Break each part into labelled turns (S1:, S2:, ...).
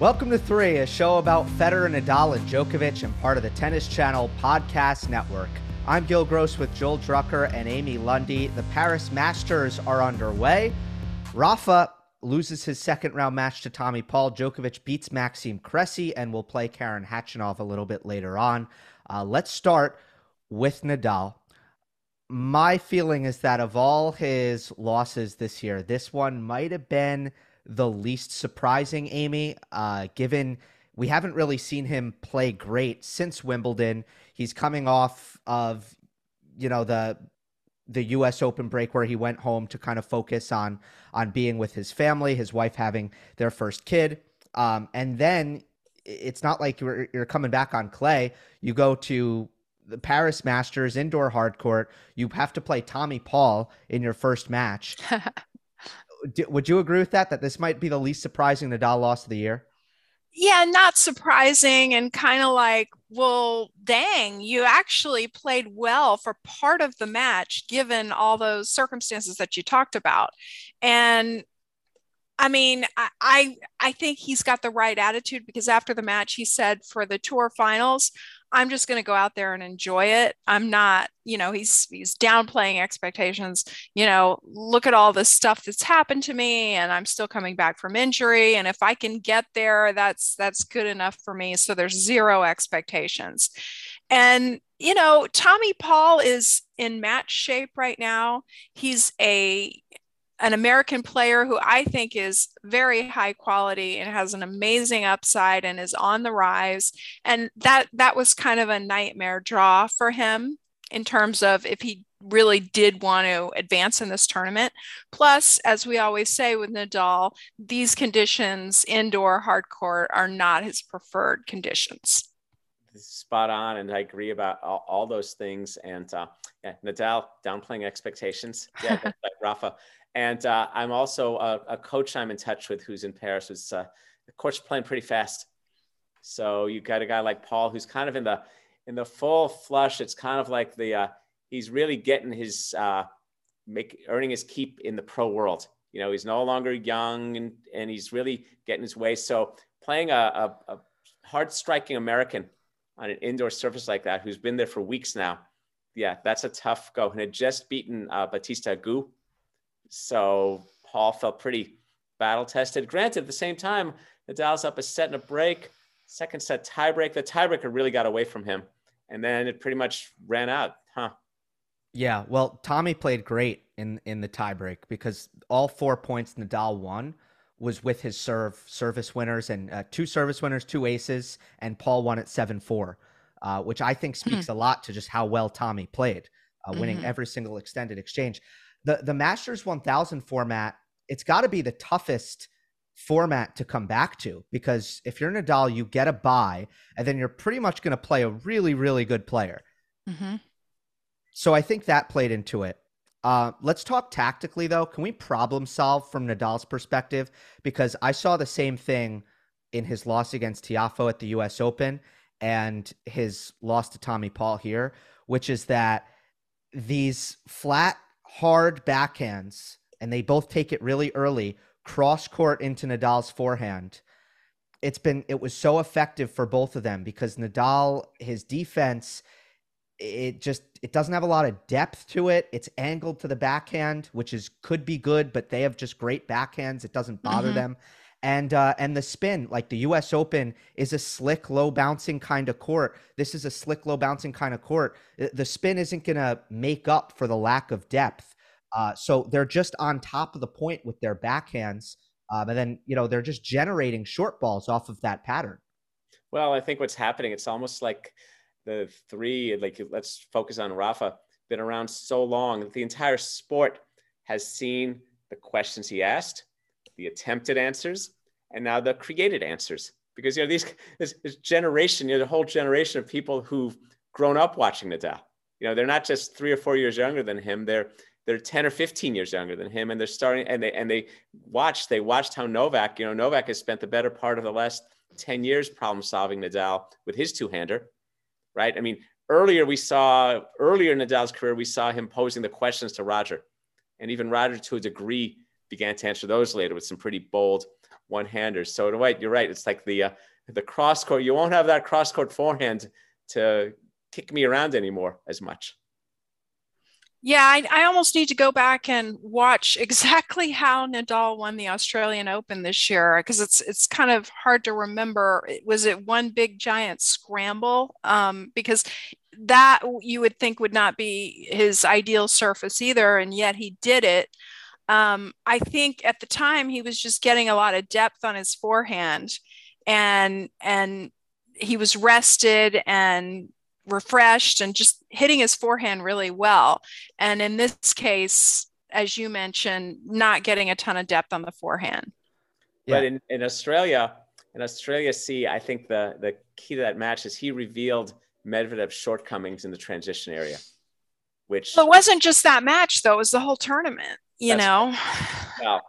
S1: Welcome to Three, a show about Federer, Nadal, and Djokovic, and part of the Tennis Channel podcast network. I'm Gil Gross with Joel Drucker and Amy Lundy. The Paris Masters are underway. Rafa loses his second round match to Tommy Paul. Djokovic beats Maxime Cressy, and we'll play Karen Khachanov a little bit later on. Uh, let's start with Nadal. My feeling is that of all his losses this year, this one might have been the least surprising, Amy, uh, given we haven't really seen him play great since Wimbledon. He's coming off of, you know, the the US Open break where he went home to kind of focus on on being with his family, his wife having their first kid. Um, and then it's not like you're, you're coming back on clay. You go to the Paris Masters indoor hard court. You have to play Tommy Paul in your first match. would you agree with that? That this might be the least surprising Nadal loss of the year?
S2: Yeah, not surprising, and kind of like, well, dang, you actually played well for part of the match, given all those circumstances that you talked about. And I mean, I, I, I think he's got the right attitude because after the match, he said for the tour finals, I'm just going to go out there and enjoy it. I'm not, you know, he's he's downplaying expectations. You know, look at all the stuff that's happened to me and I'm still coming back from injury and if I can get there, that's that's good enough for me. So there's zero expectations. And you know, Tommy Paul is in match shape right now. He's a an American player who I think is very high quality and has an amazing upside and is on the rise. And that that was kind of a nightmare draw for him in terms of if he really did want to advance in this tournament. Plus, as we always say with Nadal, these conditions, indoor hard court, are not his preferred conditions.
S3: Spot on, and I agree about all, all those things. And uh, yeah, Nadal downplaying expectations. Yeah, like Rafa. And uh, I'm also a, a, coach I'm in touch with who's in Paris. Who's uh, the court's playing pretty fast. So you've got a guy like Paul who's kind of in the in the full flush. It's kind of like the uh, he's really getting his uh, make earning his keep in the pro world. You know, he's no longer young and and he's really getting his way. So playing a, a, a hard striking American on an indoor surface like that, who's been there for weeks now, yeah, that's a tough go. And had just beaten uh, Bautista Agut so Paul felt pretty battle tested. Granted, at the same time, Nadal's up a set and a break. Second set tiebreak. The tiebreaker really got away from him, and then it pretty much ran out, huh?
S1: Yeah. Well, Tommy played great in in the tiebreak because all four points Nadal won was with his serve service winners and uh, two service winners, two aces, and Paul won at seven four, uh, which I think speaks mm-hmm. a lot to just how well Tommy played, uh, winning mm-hmm. every single extended exchange the the Masters 1000 format, it's got to be the toughest format to come back to because if you're Nadal, you get a buy, and then you're pretty much going to play a really, really good player. Mm-hmm. So I think that played into it. Uh, let's talk tactically, though. Can we problem solve from Nadal's perspective? Because I saw the same thing in his loss against Tiafoe at the U.S. Open and his loss to Tommy Paul here, which is that these flat hard backhands, and they both take it really early, cross court into Nadal's forehand. It's been it was so effective for both of them because Nadal his defense it just it doesn't have a lot of depth to it. It's angled to the backhand, which is could be good, but they have just great backhands. It doesn't bother mm-hmm. them. And uh, and the spin, like the U.S. Open, is a slick, low bouncing kind of court. This is a slick, low bouncing kind of court. The spin isn't going to make up for the lack of depth. Uh, so they're just on top of the point with their backhands. Um, and then, you know, they're just generating short balls off of that pattern.
S3: Well, I think what's happening, it's almost like the three, like let's focus on Rafa, been around so long. That the entire sport has seen the questions he asked, the attempted answers, and now the created answers because you know these this, this generation, you know, the whole generation of people who've grown up watching Nadal. You know, they're not just three or four years younger than him. They're they're 10 or 15 years younger than him, and they're starting and they and they watched they watched how Novak. You know, Novak has spent the better part of the last 10 years problem solving Nadal with his two hander, right? I mean, earlier we saw earlier in Nadal's career we saw him posing the questions to Roger, and even Roger to a degree began to answer those later with some pretty bold one handers. So, right, you're right. It's like the uh, the cross court. You won't have that cross court forehand to kick me around anymore as much.
S2: Yeah, I, I, almost need to go back and watch exactly how Nadal won the Australian Open this year because it's it's kind of hard to remember. Was it one big giant scramble? Um, because that you would think would not be his ideal surface either, and yet he did it. Um, I think at the time he was just getting a lot of depth on his forehand, and and he was rested and refreshed and just hitting his forehand really well. And in this case, as you mentioned, not getting a ton of depth on the forehand.
S3: Yeah. But in, in Australia, in Australia, see, I think the, the key to that match is he revealed Medvedev's shortcomings in the transition area, which
S2: well, it wasn't just that match though; it was the whole tournament. You know.
S3: Well,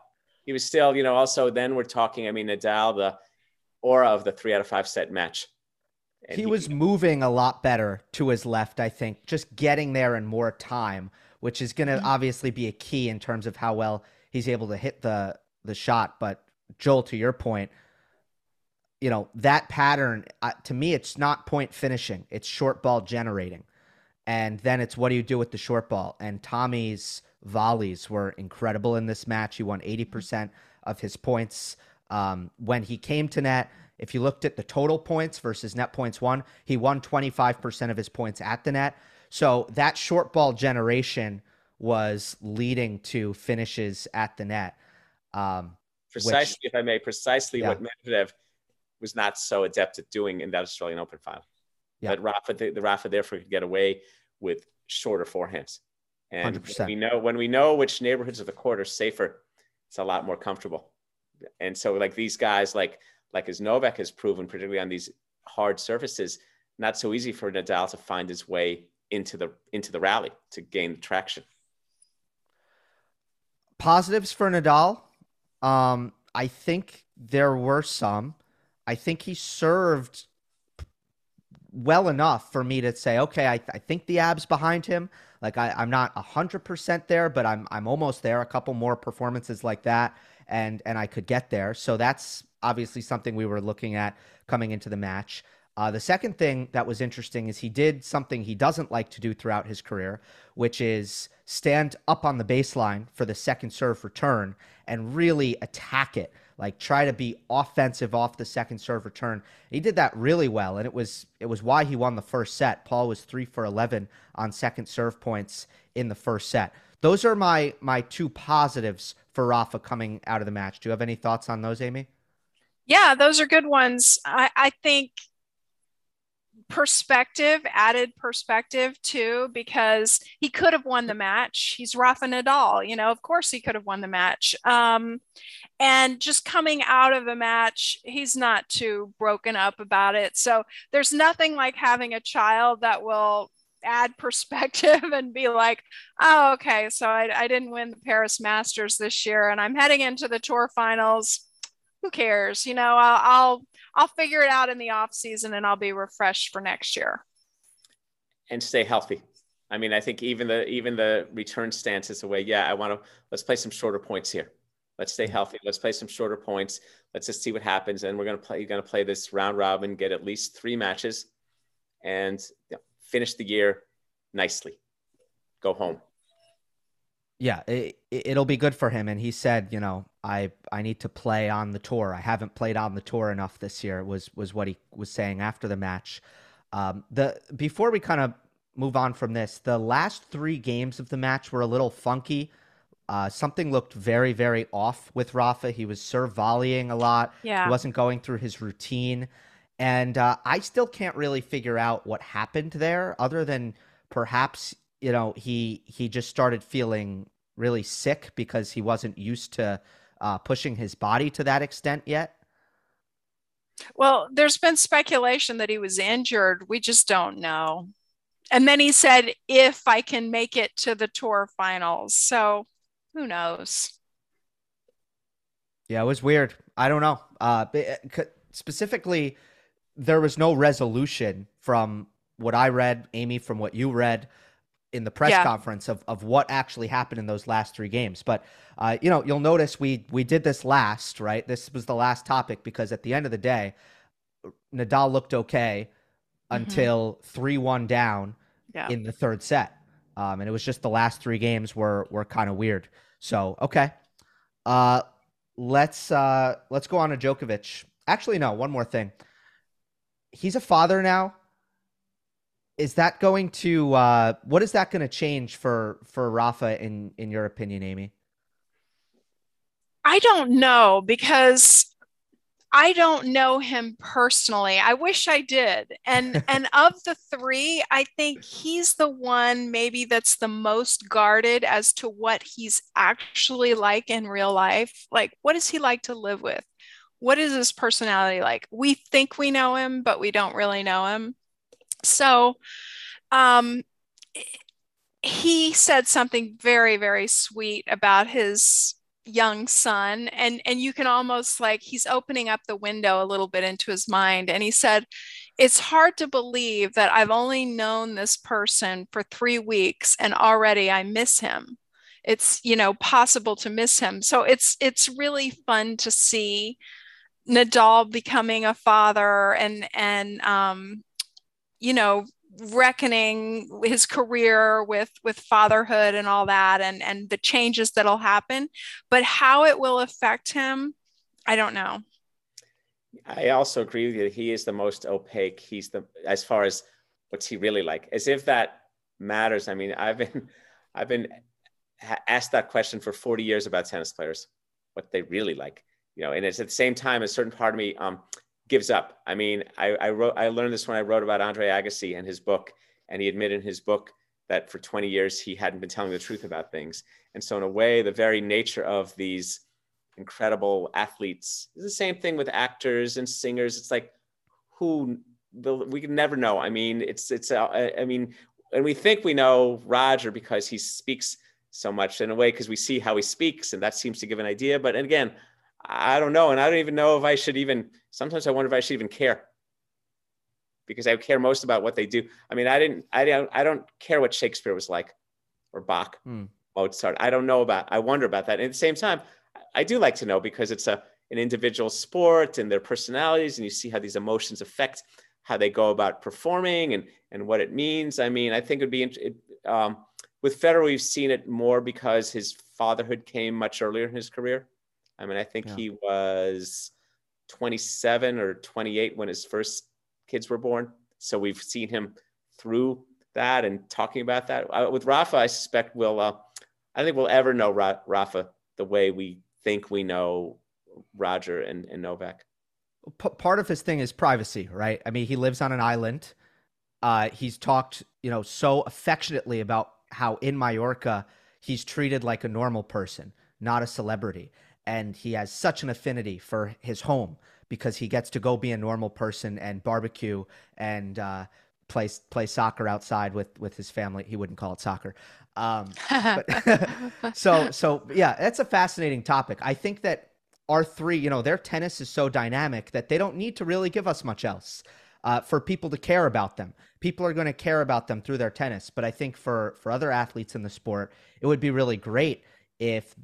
S3: he was still, you know. Also, then we're talking. I mean, Nadal, the aura of the three out of five set match
S1: he, he was moving a lot better to his left, I think, just getting there in more time, which is going to mm-hmm. obviously be a key in terms of how well he's able to hit the the shot. But Joel, to your point, you know that pattern uh, to me, it's not point finishing; it's short ball generating, and then it's what do you do with the short ball? And Tommy's volleys were incredible in this match. He won eighty percent of his points um, when he came to net if you looked at the total points versus net points won, he won 25% of his points at the net. So that short ball generation was leading to finishes at the net. Um,
S3: precisely, which, if I may, precisely yeah. what Medvedev was not so adept at doing in that Australian Open final. Yeah. But Rafa, the, the Rafa therefore could get away with shorter forehands. And 100%. When we know when we know which neighborhoods of the court are safer, it's a lot more comfortable. And so, like these guys, like like as Novak has proven, particularly on these hard surfaces, not so easy for Nadal to find his way into the into the rally to gain traction.
S1: Positives for Nadal, um, I think there were some. I think he served well enough for me to say, okay, I, I think the abs behind him. Like I, I'm not hundred percent there, but I'm I'm almost there. A couple more performances like that, and and I could get there. So that's obviously something we were looking at coming into the match. Uh, the second thing that was interesting is he did something he doesn't like to do throughout his career, which is stand up on the baseline for the second serve return and really attack it. Like try to be offensive off the second serve return. He did that really well, and it was it was why he won the first set. Paul was three for eleven on second serve points in the first set. Those are my my two positives for Rafa coming out of the match. Do you have any thoughts on those, Amy?
S2: Yeah, those are good ones. I, I think perspective, added perspective too, because he could have won the match. He's Rafa Nadal, you know, of course he could have won the match. Um, and just coming out of the match, he's not too broken up about it. So there's nothing like having a child that will add perspective and be like, oh, okay, so I, I didn't win the Paris Masters this year and I'm heading into the tour finals who cares? You know, I'll, I'll, I'll figure it out in the off season and I'll be refreshed for next year.
S3: And stay healthy. I mean, I think even the even the return stance is a way. Yeah, I want to let's play some shorter points here. Let's stay healthy. Let's play some shorter points. Let's just see what happens. And we're gonna play. You're gonna play this round robin, get at least three matches, and you know, finish the year nicely. Go home
S1: yeah, it, it'll be good for him. And he said, you know, I I need to play on the tour. I haven't played on the tour enough this year. Was was what he was saying after the match. Um, the before we kind of move on from this, the last three games of the match were a little funky. Uh, something looked very very off with Rafa. He was serve volleying a lot.
S2: Yeah,
S1: he wasn't going through his routine, and uh, I still can't really figure out what happened there, other than perhaps you know he he just started feeling really sick because he wasn't used to uh, pushing his body to that extent yet?
S2: Well, there's been speculation that he was injured. We just don't know. And then he said, if I can make it to the tour finals. So who knows?
S1: Yeah, it was weird. I don't know. Uh, uh specifically, there was no resolution from what I read, Amy, from what you read in the press yeah. conference of, of what actually happened in those last three games. But uh, you know, you'll notice we we did this last, right? This was the last topic because at the end of the day, Nadal looked okay mm-hmm. until three one down yeah. in the third set, um, and it was just the last three games were were kind of weird. So okay, uh, let's uh, let's go on to Djokovic. Actually, no, one more thing. He's a father now is that going to uh, what is that going to change for for Rafa in in your opinion, Amy?
S2: I don't know because I don't know him personally. I wish I did. And and of the 3, I think he's the one maybe that's the most guarded as to what he's actually like in real life. Like what is he like to live with? What is his personality like? We think we know him, but we don't really know him. So um, he said something very, very sweet about his young son. And and you can almost like he's opening up the window a little bit into his mind. And he said it's hard to believe that I've only known this person for 3 weeks and already I miss him. It's you know possible to miss him. So it's it's really fun to see Nadal becoming a father and and um you know reckoning his career with with fatherhood and all that and and the changes that'll happen but how it will affect him i don't know.
S3: I also agree with you. He is the most opaque. He's the as far as what's he really like? As if that matters. I mean i've been i've been asked that question for 40 years about tennis players what they really like you know and it's at the same time a certain part of me um gives up. I mean, I, I wrote, I learned this when I wrote about Andre Agassi and his book, and he admitted in his book that for 20 years he hadn't been telling the truth about things. And so, in a way, the very nature of these incredible athletes is the same thing with actors and singers. It's like, who we can never know. I mean, it's it's. Uh, I mean, and we think we know Roger because he speaks so much in a way because we see how he speaks, and that seems to give an idea. But again, I don't know. And I don't even know if I should even, sometimes I wonder if I should even care because I care most about what they do. I mean, I didn't, I don't, I don't care what Shakespeare was like or Bach, hmm. Mozart. I don't know about, I wonder about that. And at the same time, I do like to know because it's a, an individual sport and their personalities and you see how these emotions affect how they go about performing and, and what it means. I mean, I think it'd be, it, um, with Federer, we've seen it more because his fatherhood came much earlier in his career. I mean, I think yeah. he was 27 or 28 when his first kids were born. So we've seen him through that and talking about that. Uh, with Rafa, I suspect we'll, uh, I think we'll ever know Ra- Rafa the way we think we know Roger and, and Novak.
S1: P- part of his thing is privacy, right? I mean, he lives on an island. Uh, he's talked, you know, so affectionately about how in Mallorca he's treated like a normal person, not a celebrity and he has such an affinity for his home because he gets to go be a normal person and barbecue and uh, play play soccer outside with with his family. He wouldn't call it soccer. Um, but, so so yeah, that's a fascinating topic. I think that our three, you know, their tennis is so dynamic that they don't need to really give us much else. Uh, for people to care about them, people are going to care about them through their tennis. But I think for for other athletes in the sport, it would be really great if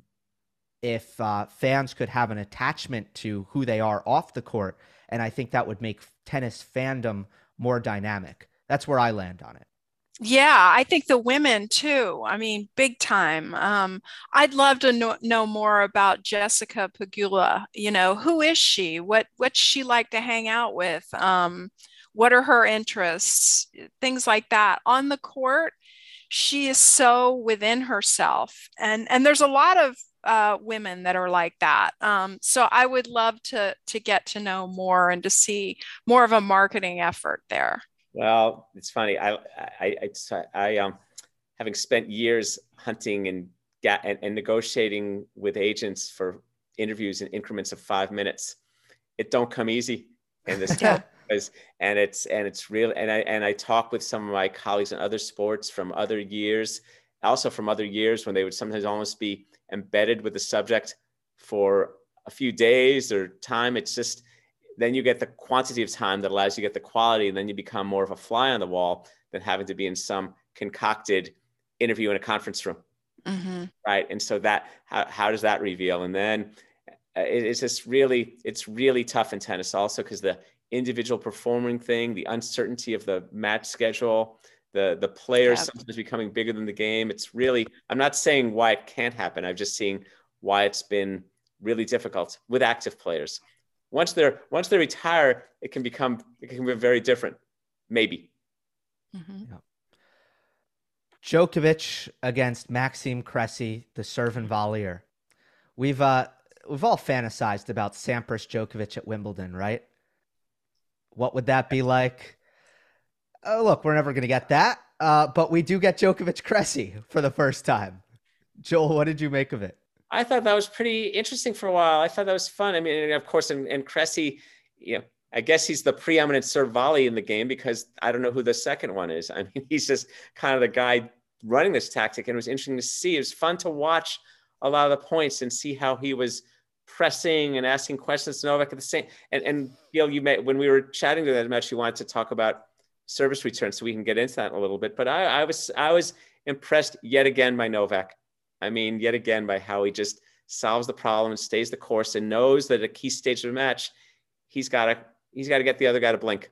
S1: if uh, fans could have an attachment to who they are off the court. And I think that would make tennis fandom more dynamic. That's where I land on it.
S2: Yeah, I think the women too. I mean, big time. Um, I'd love to know, know, more about Jessica Pegula. You know, who is she? What what's she like to hang out with? Um, what are her interests? Things like that. On the court, she is so within herself, and and there's a lot of uh, women that are like that. Um, so I would love to to get to know more and to see more of a marketing effort there.
S3: Well, it's funny. I I I, I um having spent years hunting and, and and negotiating with agents for interviews in increments of five minutes. It don't come easy. in this time. and it's and it's real and I and I talk with some of my colleagues in other sports from other years, also from other years when they would sometimes almost be embedded with the subject for a few days or time. It's just then you get the quantity of time that allows you to get the quality, and then you become more of a fly on the wall than having to be in some concocted interview in a conference room. Mm-hmm. Right. And so that, how, how does that reveal? And then uh, it, it's just really, it's really tough in tennis also because the individual performing thing, the uncertainty of the match schedule, the, the players sometimes becoming bigger than the game. It's really, I'm not saying why it can't happen. I'm just seeing why it's been really difficult with active players. Once they're, once they retire, it can become, it can be very different. Maybe.
S1: Mm-hmm. Yeah. Djokovic against Maxime Cressy, the serve and volleyer. We've uh, we've all fantasized about Sampras Djokovic at Wimbledon, right? What would that be like? Oh, look, we're never going to get that, uh, but we do get Djokovic Cressy for the first time. Joel, what did you make of it?
S3: I thought that was pretty interesting for a while. I thought that was fun. I mean, of course, and, and Cressy, you know, I guess he's the preeminent serve volley in the game because I don't know who the second one is. I mean, he's just kind of the guy running this tactic, and it was interesting to see. It was fun to watch a lot of the points and see how he was pressing and asking questions to Novak at the same. And and you know, you may when we were chatting to that match, you wanted to talk about service return, so we can get into that in a little bit. But I, I was I was impressed yet again by Novak. I mean, yet again by how he just solves the problem and stays the course and knows that at a key stage of the match, he's got to he's got to get the other guy to blink.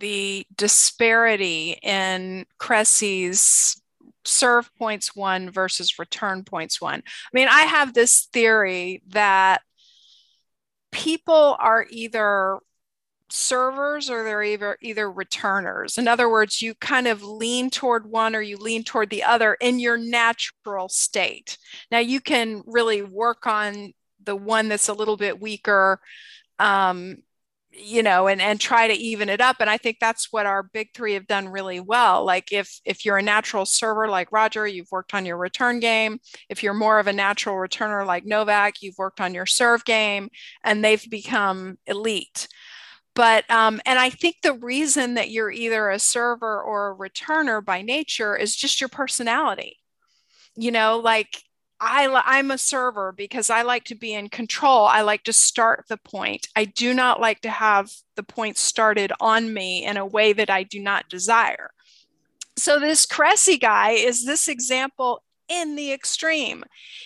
S2: the disparity in Cressy's serve points one versus return points one. I mean, I have this theory that people are either servers or they're either either returners. In other words, you kind of lean toward one or you lean toward the other in your natural state. Now you can really work on the one that's a little bit weaker um, you know and and try to even it up and i think that's what our big three have done really well. Like if if you're a natural server like roger you've worked on your return game. If you're more of a natural returner like novak you've worked on your serve game and they've become elite. But um, and i think the reason that you're either a server or a returner by nature is just your personality. You know like I, I'm a server because I like to be in control. I like to start the point. I do not like to have the point started on me in a way that I do not desire. So, this Cressy guy is this example in the extreme.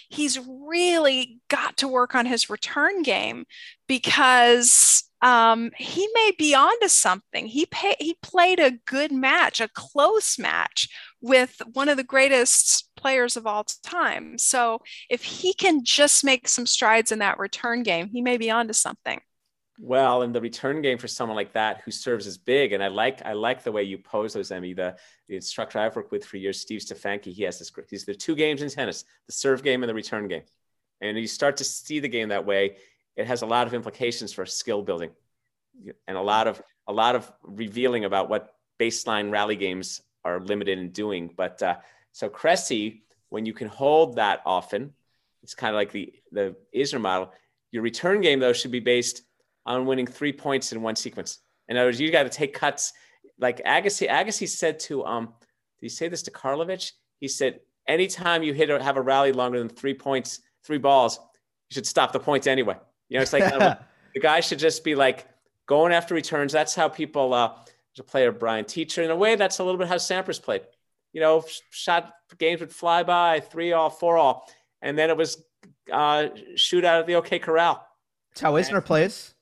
S2: He's really got to work on his return game because um, he may be onto something. He pay, he played a good match, a close match with one of the greatest players of all time. So if he can just make some strides in that return game, he may be onto something.
S3: Well, in the return game for someone like that who serves as big, and I like I like the way you pose those, Emmy. The, the instructor I've worked with for years, Steve Stefanki, he has this. These are two games in tennis: the serve game and the return game. And you start to see the game that way it has a lot of implications for skill building and a lot of a lot of revealing about what baseline rally games are limited in doing. But uh, so Cressy, when you can hold that often, it's kind of like the the Isner model. Your return game though should be based on winning three points in one sequence. In other words, you got to take cuts. Like Agassi, Agassi said to um, did he say this to Karlovic? He said, anytime you hit or have a rally longer than three points, three balls, you should stop the points anyway. You know, it's like the guy should just be like going after returns. That's how people. Uh, there's a player, Brian Teacher. In a way, that's a little bit how Sampras played. You know, shot games would fly by, three all, four all, and then it was uh, shoot out of the OK Corral.
S1: That's how Isner and, plays.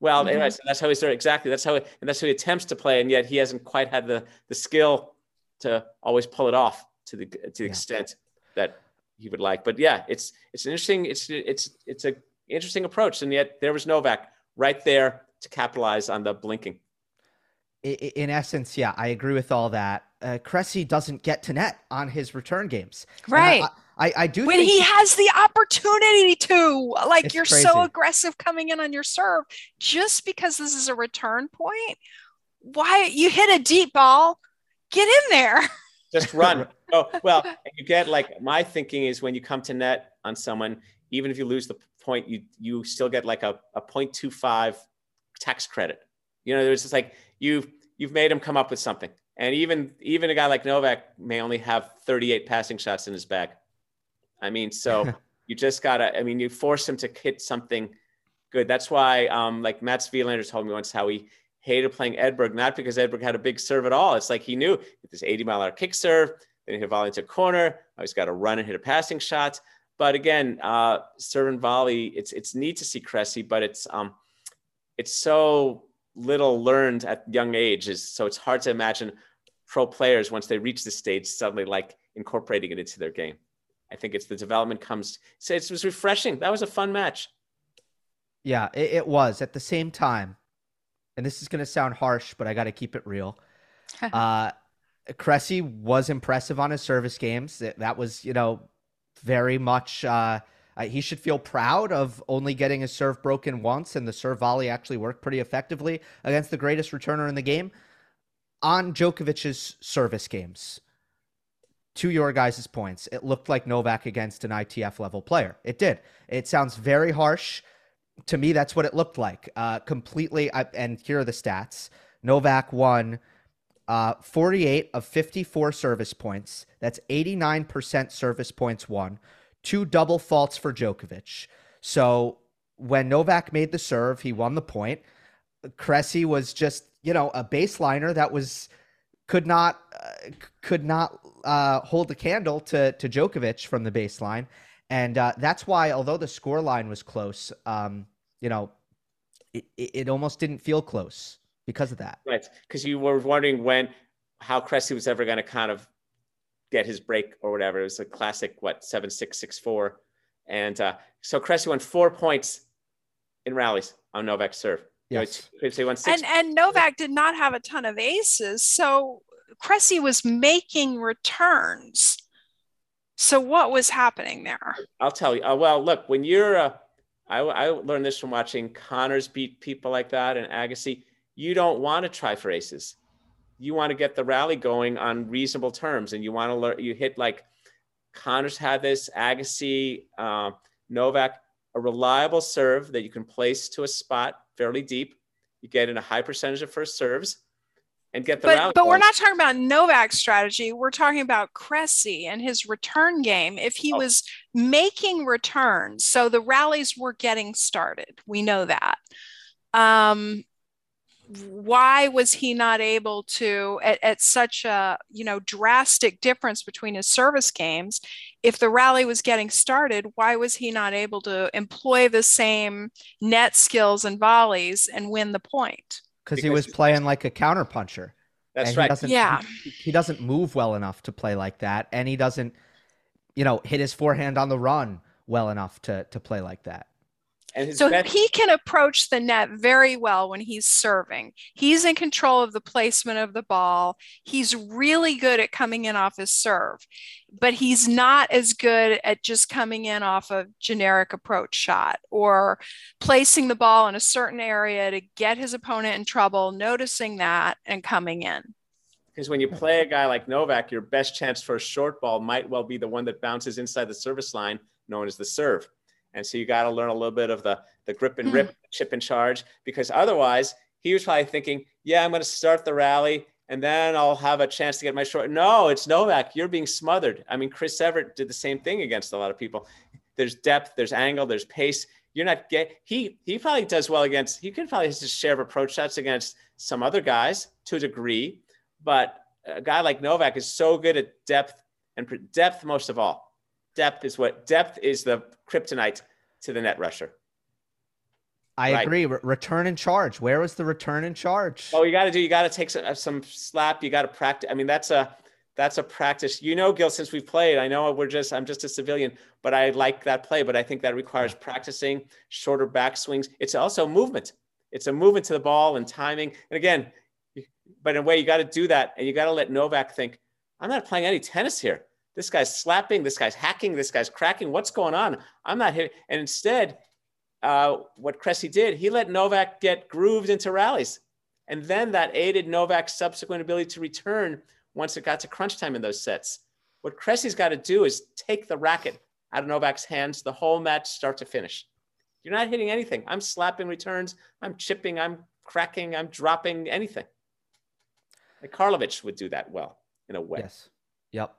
S3: Well, mm-hmm. anyways, that's how he's there. Exactly. That's how, and that's how he attempts to play, and yet he hasn't quite had the the skill to always pull it off to the to the yeah. extent that he would like. But yeah, it's it's an interesting. It's it's it's a interesting approach, and yet there was Novak right there to capitalize on the blinking.
S1: In essence, yeah, I agree with all that. Uh, Cressy doesn't get to net on his return games.
S2: Right.
S1: I, I do
S2: when he has the opportunity to like you're crazy. so aggressive coming in on your serve just because this is a return point why you hit a deep ball get in there
S3: just run oh well you get like my thinking is when you come to net on someone even if you lose the point you you still get like a, a 0.25 tax credit you know there's just like you've you've made him come up with something and even even a guy like novak may only have 38 passing shots in his bag I mean, so you just gotta. I mean, you force him to hit something good. That's why, um, like Mats Wilander told me once, how he hated playing Edberg, not because Edberg had a big serve at all. It's like he knew this 80 mile hour kick serve, then he hit volley into a corner. Oh, he's got to run and hit a passing shot. But again, uh, serve and volley, it's it's neat to see Cressy, but it's um, it's so little learned at young ages. So it's hard to imagine pro players once they reach the stage suddenly like incorporating it into their game. I think it's the development comes. So it was refreshing. That was a fun match.
S1: Yeah, it, it was. At the same time, and this is going to sound harsh, but I got to keep it real. uh, Cressy was impressive on his service games. That, that was, you know, very much. Uh, uh, he should feel proud of only getting his serve broken once, and the serve volley actually worked pretty effectively against the greatest returner in the game on Djokovic's service games to your guys' points, it looked like Novak against an ITF level player. It did. It sounds very harsh. To me, that's what it looked like. Uh, completely. and here are the stats Novak won uh, 48 of 54 service points. That's 89% service points won. Two double faults for Djokovic. So when Novak made the serve, he won the point. Cressy was just, you know, a baseliner that was could not uh, could not uh, hold the candle to to Djokovic from the baseline, and uh, that's why although the score line was close, um, you know, it, it almost didn't feel close because of that.
S3: Right, because you were wondering when how Cressy was ever going to kind of get his break or whatever. It was a classic what seven six six four, and uh, so Cressy won four points in rallies on Novak serve.
S1: Yes.
S3: You know,
S2: and and Novak did not have a ton of aces, so Cressy was making returns. So what was happening there?
S3: I'll tell you. Uh, well, look, when you're, uh, I, I learned this from watching Connors beat people like that and Agassi. You don't want to try for aces. You want to get the rally going on reasonable terms, and you want to learn. You hit like Connors had this, Agassi, uh, Novak, a reliable serve that you can place to a spot fairly deep. You get in a high percentage of first serves and get the
S2: but, But we're not talking about Novak's strategy. We're talking about Cressy and his return game. If he oh. was making returns, so the rallies were getting started. We know that. Um, why was he not able to at, at such a you know drastic difference between his service games if the rally was getting started why was he not able to employ the same net skills and volleys and win the point?
S1: Because he was playing like a counter puncher.
S3: That's right.
S2: he yeah.
S1: he, he doesn't move well enough to play like that and he doesn't you know hit his forehand on the run well enough to to play like that
S2: so best- he can approach the net very well when he's serving. He's in control of the placement of the ball. He's really good at coming in off his serve, but he's not as good at just coming in off a generic approach shot or placing the ball in a certain area to get his opponent in trouble, noticing that and coming in.
S3: Because when you play a guy like Novak, your best chance for a short ball might well be the one that bounces inside the service line, known as the serve. And so you got to learn a little bit of the, the grip and rip, mm. chip and charge, because otherwise he was probably thinking, yeah, I'm going to start the rally and then I'll have a chance to get my short. No, it's Novak. You're being smothered. I mean, Chris Evert did the same thing against a lot of people. There's depth, there's angle, there's pace. You're not get he he probably does well against he could probably his share of approach shots against some other guys to a degree, but a guy like Novak is so good at depth and depth most of all. Depth is what depth is the kryptonite to the net rusher.
S1: I right. agree. Re- return in charge. Where was the return in charge?
S3: Oh, you got to do. You got to take some, some slap. You got to practice. I mean, that's a that's a practice. You know, Gil, since we've played, I know we're just I'm just a civilian, but I like that play. But I think that requires practicing shorter back swings. It's also movement. It's a movement to the ball and timing. And again, but in a way, you got to do that, and you got to let Novak think, I'm not playing any tennis here. This guy's slapping. This guy's hacking. This guy's cracking. What's going on? I'm not hitting. And instead, uh, what Cressy did, he let Novak get grooved into rallies. And then that aided Novak's subsequent ability to return once it got to crunch time in those sets. What Cressy's got to do is take the racket out of Novak's hands the whole match, start to finish. You're not hitting anything. I'm slapping returns. I'm chipping. I'm cracking. I'm dropping anything. Like Karlovic would do that well in a way.
S1: Yes. Yep.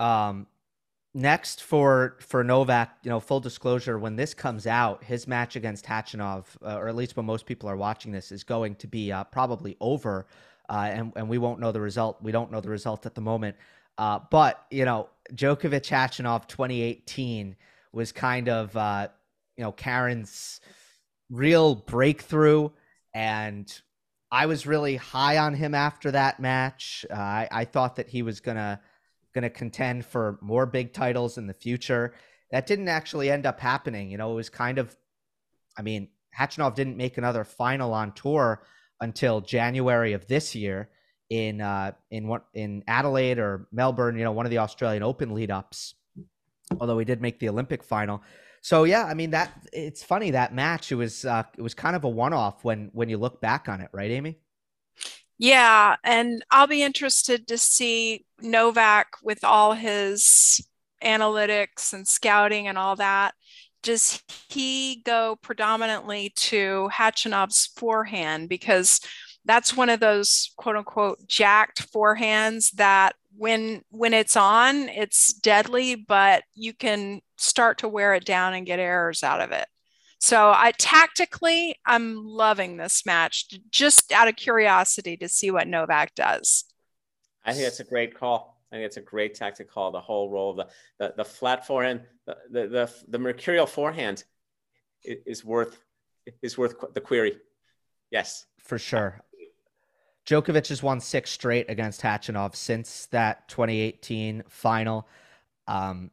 S1: Um, next for for Novak, you know, full disclosure, when this comes out, his match against Khachanov, uh, or at least when most people are watching this, is going to be uh, probably over, uh, and and we won't know the result. We don't know the result at the moment. Uh, but you know, Djokovic Khachanov 2018 was kind of uh, you know Karen's real breakthrough, and I was really high on him after that match. Uh, I, I thought that he was gonna going to contend for more big titles in the future. That didn't actually end up happening. You know, it was kind of, I mean, Khachanov didn't make another final on tour until January of this year in uh, in what in Adelaide or Melbourne. You know, one of the Australian Open lead ups. Although he did make the Olympic final. So yeah, I mean that it's funny that match. It was uh, it was kind of a one off when when you look back on it, right, Amy?
S2: Yeah, and I'll be interested to see Novak with all his analytics and scouting and all that. Does he go predominantly to Khachanov's forehand? Because that's one of those quote unquote jacked forehands that when when it's on, it's deadly, but you can start to wear it down and get errors out of it. So I tactically, I'm loving this match just out of curiosity to see what Novak does.
S3: I think that's a great call. I think it's a great tactic call. The whole role of the the, the flat forehand, the, the, the the mercurial forehand is worth is worth the query. Yes,
S1: for sure. Djokovic has won six straight against Khachanov since that 2018 final. Um,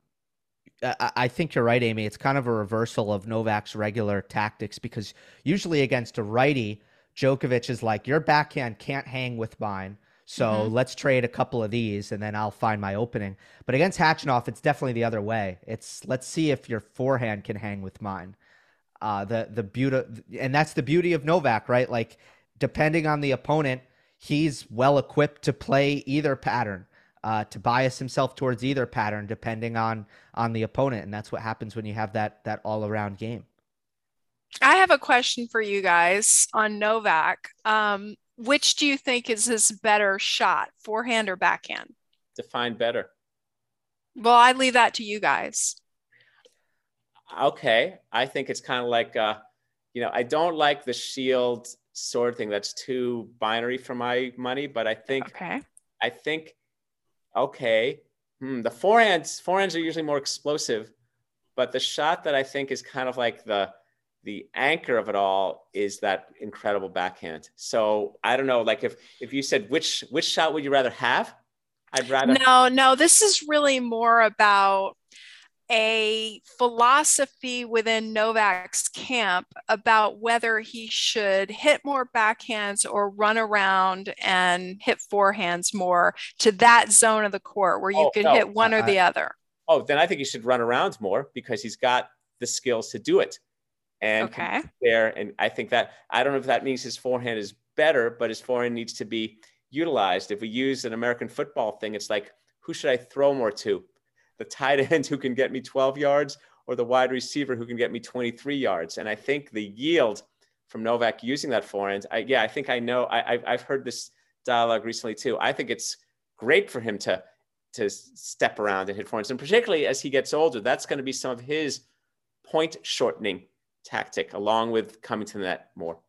S1: I think you're right, Amy. It's kind of a reversal of Novak's regular tactics because usually against a righty, Djokovic is like, your backhand can't hang with mine. So mm-hmm. let's trade a couple of these and then I'll find my opening. But against Khachanov, it's definitely the other way. It's let's see if your forehand can hang with mine. Uh, the the beauty and that's the beauty of Novak, right? Like depending on the opponent, he's well equipped to play either pattern uh, to bias himself towards either pattern depending on on the opponent, and that's what happens when you have that that all around game.
S2: I have a question for you guys on Novak. Um, which do you think is his better shot, forehand or backhand?
S3: Define better.
S2: Well, I leave that to you guys.
S3: Okay, I think it's kind of like, uh, you know, I don't like the shield sword thing. That's too binary for my money. But I think,
S2: okay,
S3: I think okay, hmm, the forehands forehands are usually more explosive, but the shot that I think is kind of like the the anchor of it all is that incredible backhand. So I don't know, like if if you said which which shot would you rather have? I'd rather
S2: No, no, this is really more about a philosophy within Novak's camp about whether he should hit more backhands or run around and hit forehands more to that zone of the court where you oh, could no, hit one or the other.
S3: Oh, then I think he should run around more because he's got the skills to do it. And
S2: okay.
S3: there, and I think that I don't know if that means his forehand is better, but his forehand needs to be utilized. If we use an American football thing, it's like who should I throw more to? The tight end who can get me 12 yards or the wide receiver who can get me 23 yards. And I think the yield from Novak using that forehand, I, yeah, I think I know. I, I've heard this dialogue recently too. I think it's great for him to to step around and hit forehands, and particularly as he gets older, that's going to be some of his point shortening tactic along with coming to the net more?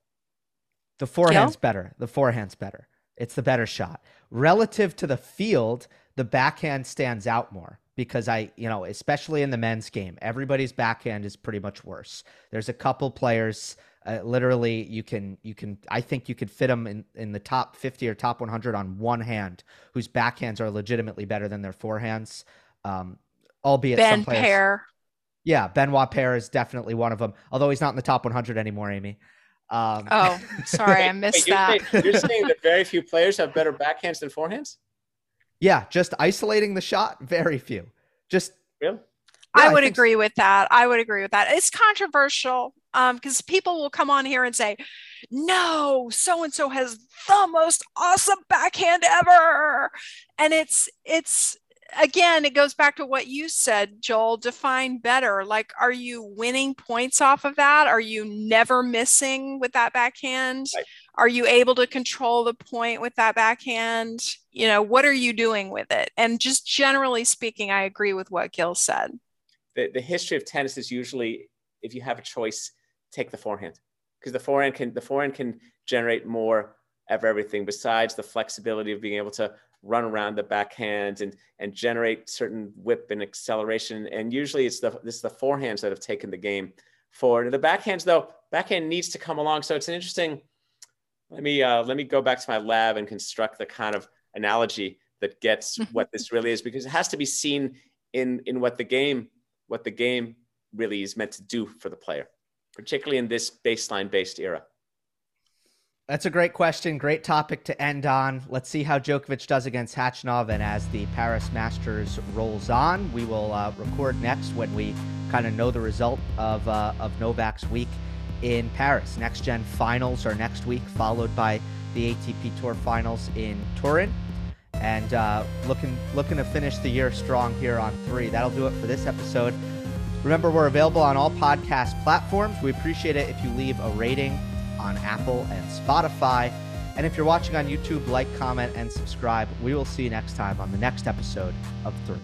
S1: The forehand's Gil? better. The forehand's better. It's the better shot. Relative to the field, the backhand stands out more because I, you know, especially in the men's game, everybody's backhand is pretty much worse. There's a couple players uh, literally you can you can I think you could fit them in in the top 50 or top 100 on one hand whose backhands are legitimately better than their forehands. Um, albeit
S2: Ben
S1: some players,
S2: Paire.
S1: Yeah, Benoit Paire is definitely one of them. Although he's not in the top 100 anymore, Amy.
S2: Um, oh, sorry, I missed
S3: wait,
S2: that.
S3: You're saying, you're saying that very few players have better backhands than forehands?
S1: Yeah, just isolating the shot, very few. Just
S3: really?
S2: Yeah, I would I agree so. with that. I would agree with that. It's controversial because um, people will come on here and say, "No, so and so has the most awesome backhand ever," and it's it's again, it goes back to what you said, Joel. Define better. Like, are you winning points off of that? Are you never missing with that backhand? Right. Are you able to control the point with that backhand? You know, what are you doing with it? And just generally speaking, I agree with what Gil said.
S3: The, the history of tennis is usually, if you have a choice, take the forehand because the forehand can the forehand can generate more of everything besides the flexibility of being able to run around the backhand and and generate certain whip and acceleration. And usually it's the this is the forehands that have taken the game forward. The backhands though, backhand needs to come along. So it's an interesting. Let me uh, let me go back to my lab and construct the kind of analogy that gets what this really is because it has to be seen in in what the game what the game really is meant to do for the player, particularly in this baseline based era.
S1: That's a great question. Great topic to end on. Let's see how Djokovic does against Khachanov. And as the Paris Masters rolls on, we will uh, record next when we kind of know the result of, uh, of Novak's week in Paris. Next Gen finals are next week, followed by the ATP Tour finals in Turin. And uh, looking looking to finish the year strong here on three. That'll do it for this episode. Remember, we're available on all podcast platforms. We appreciate it if you leave a rating on Apple and Spotify. And if you're watching on YouTube, like, comment, and subscribe. We will see you next time on the next episode of Three.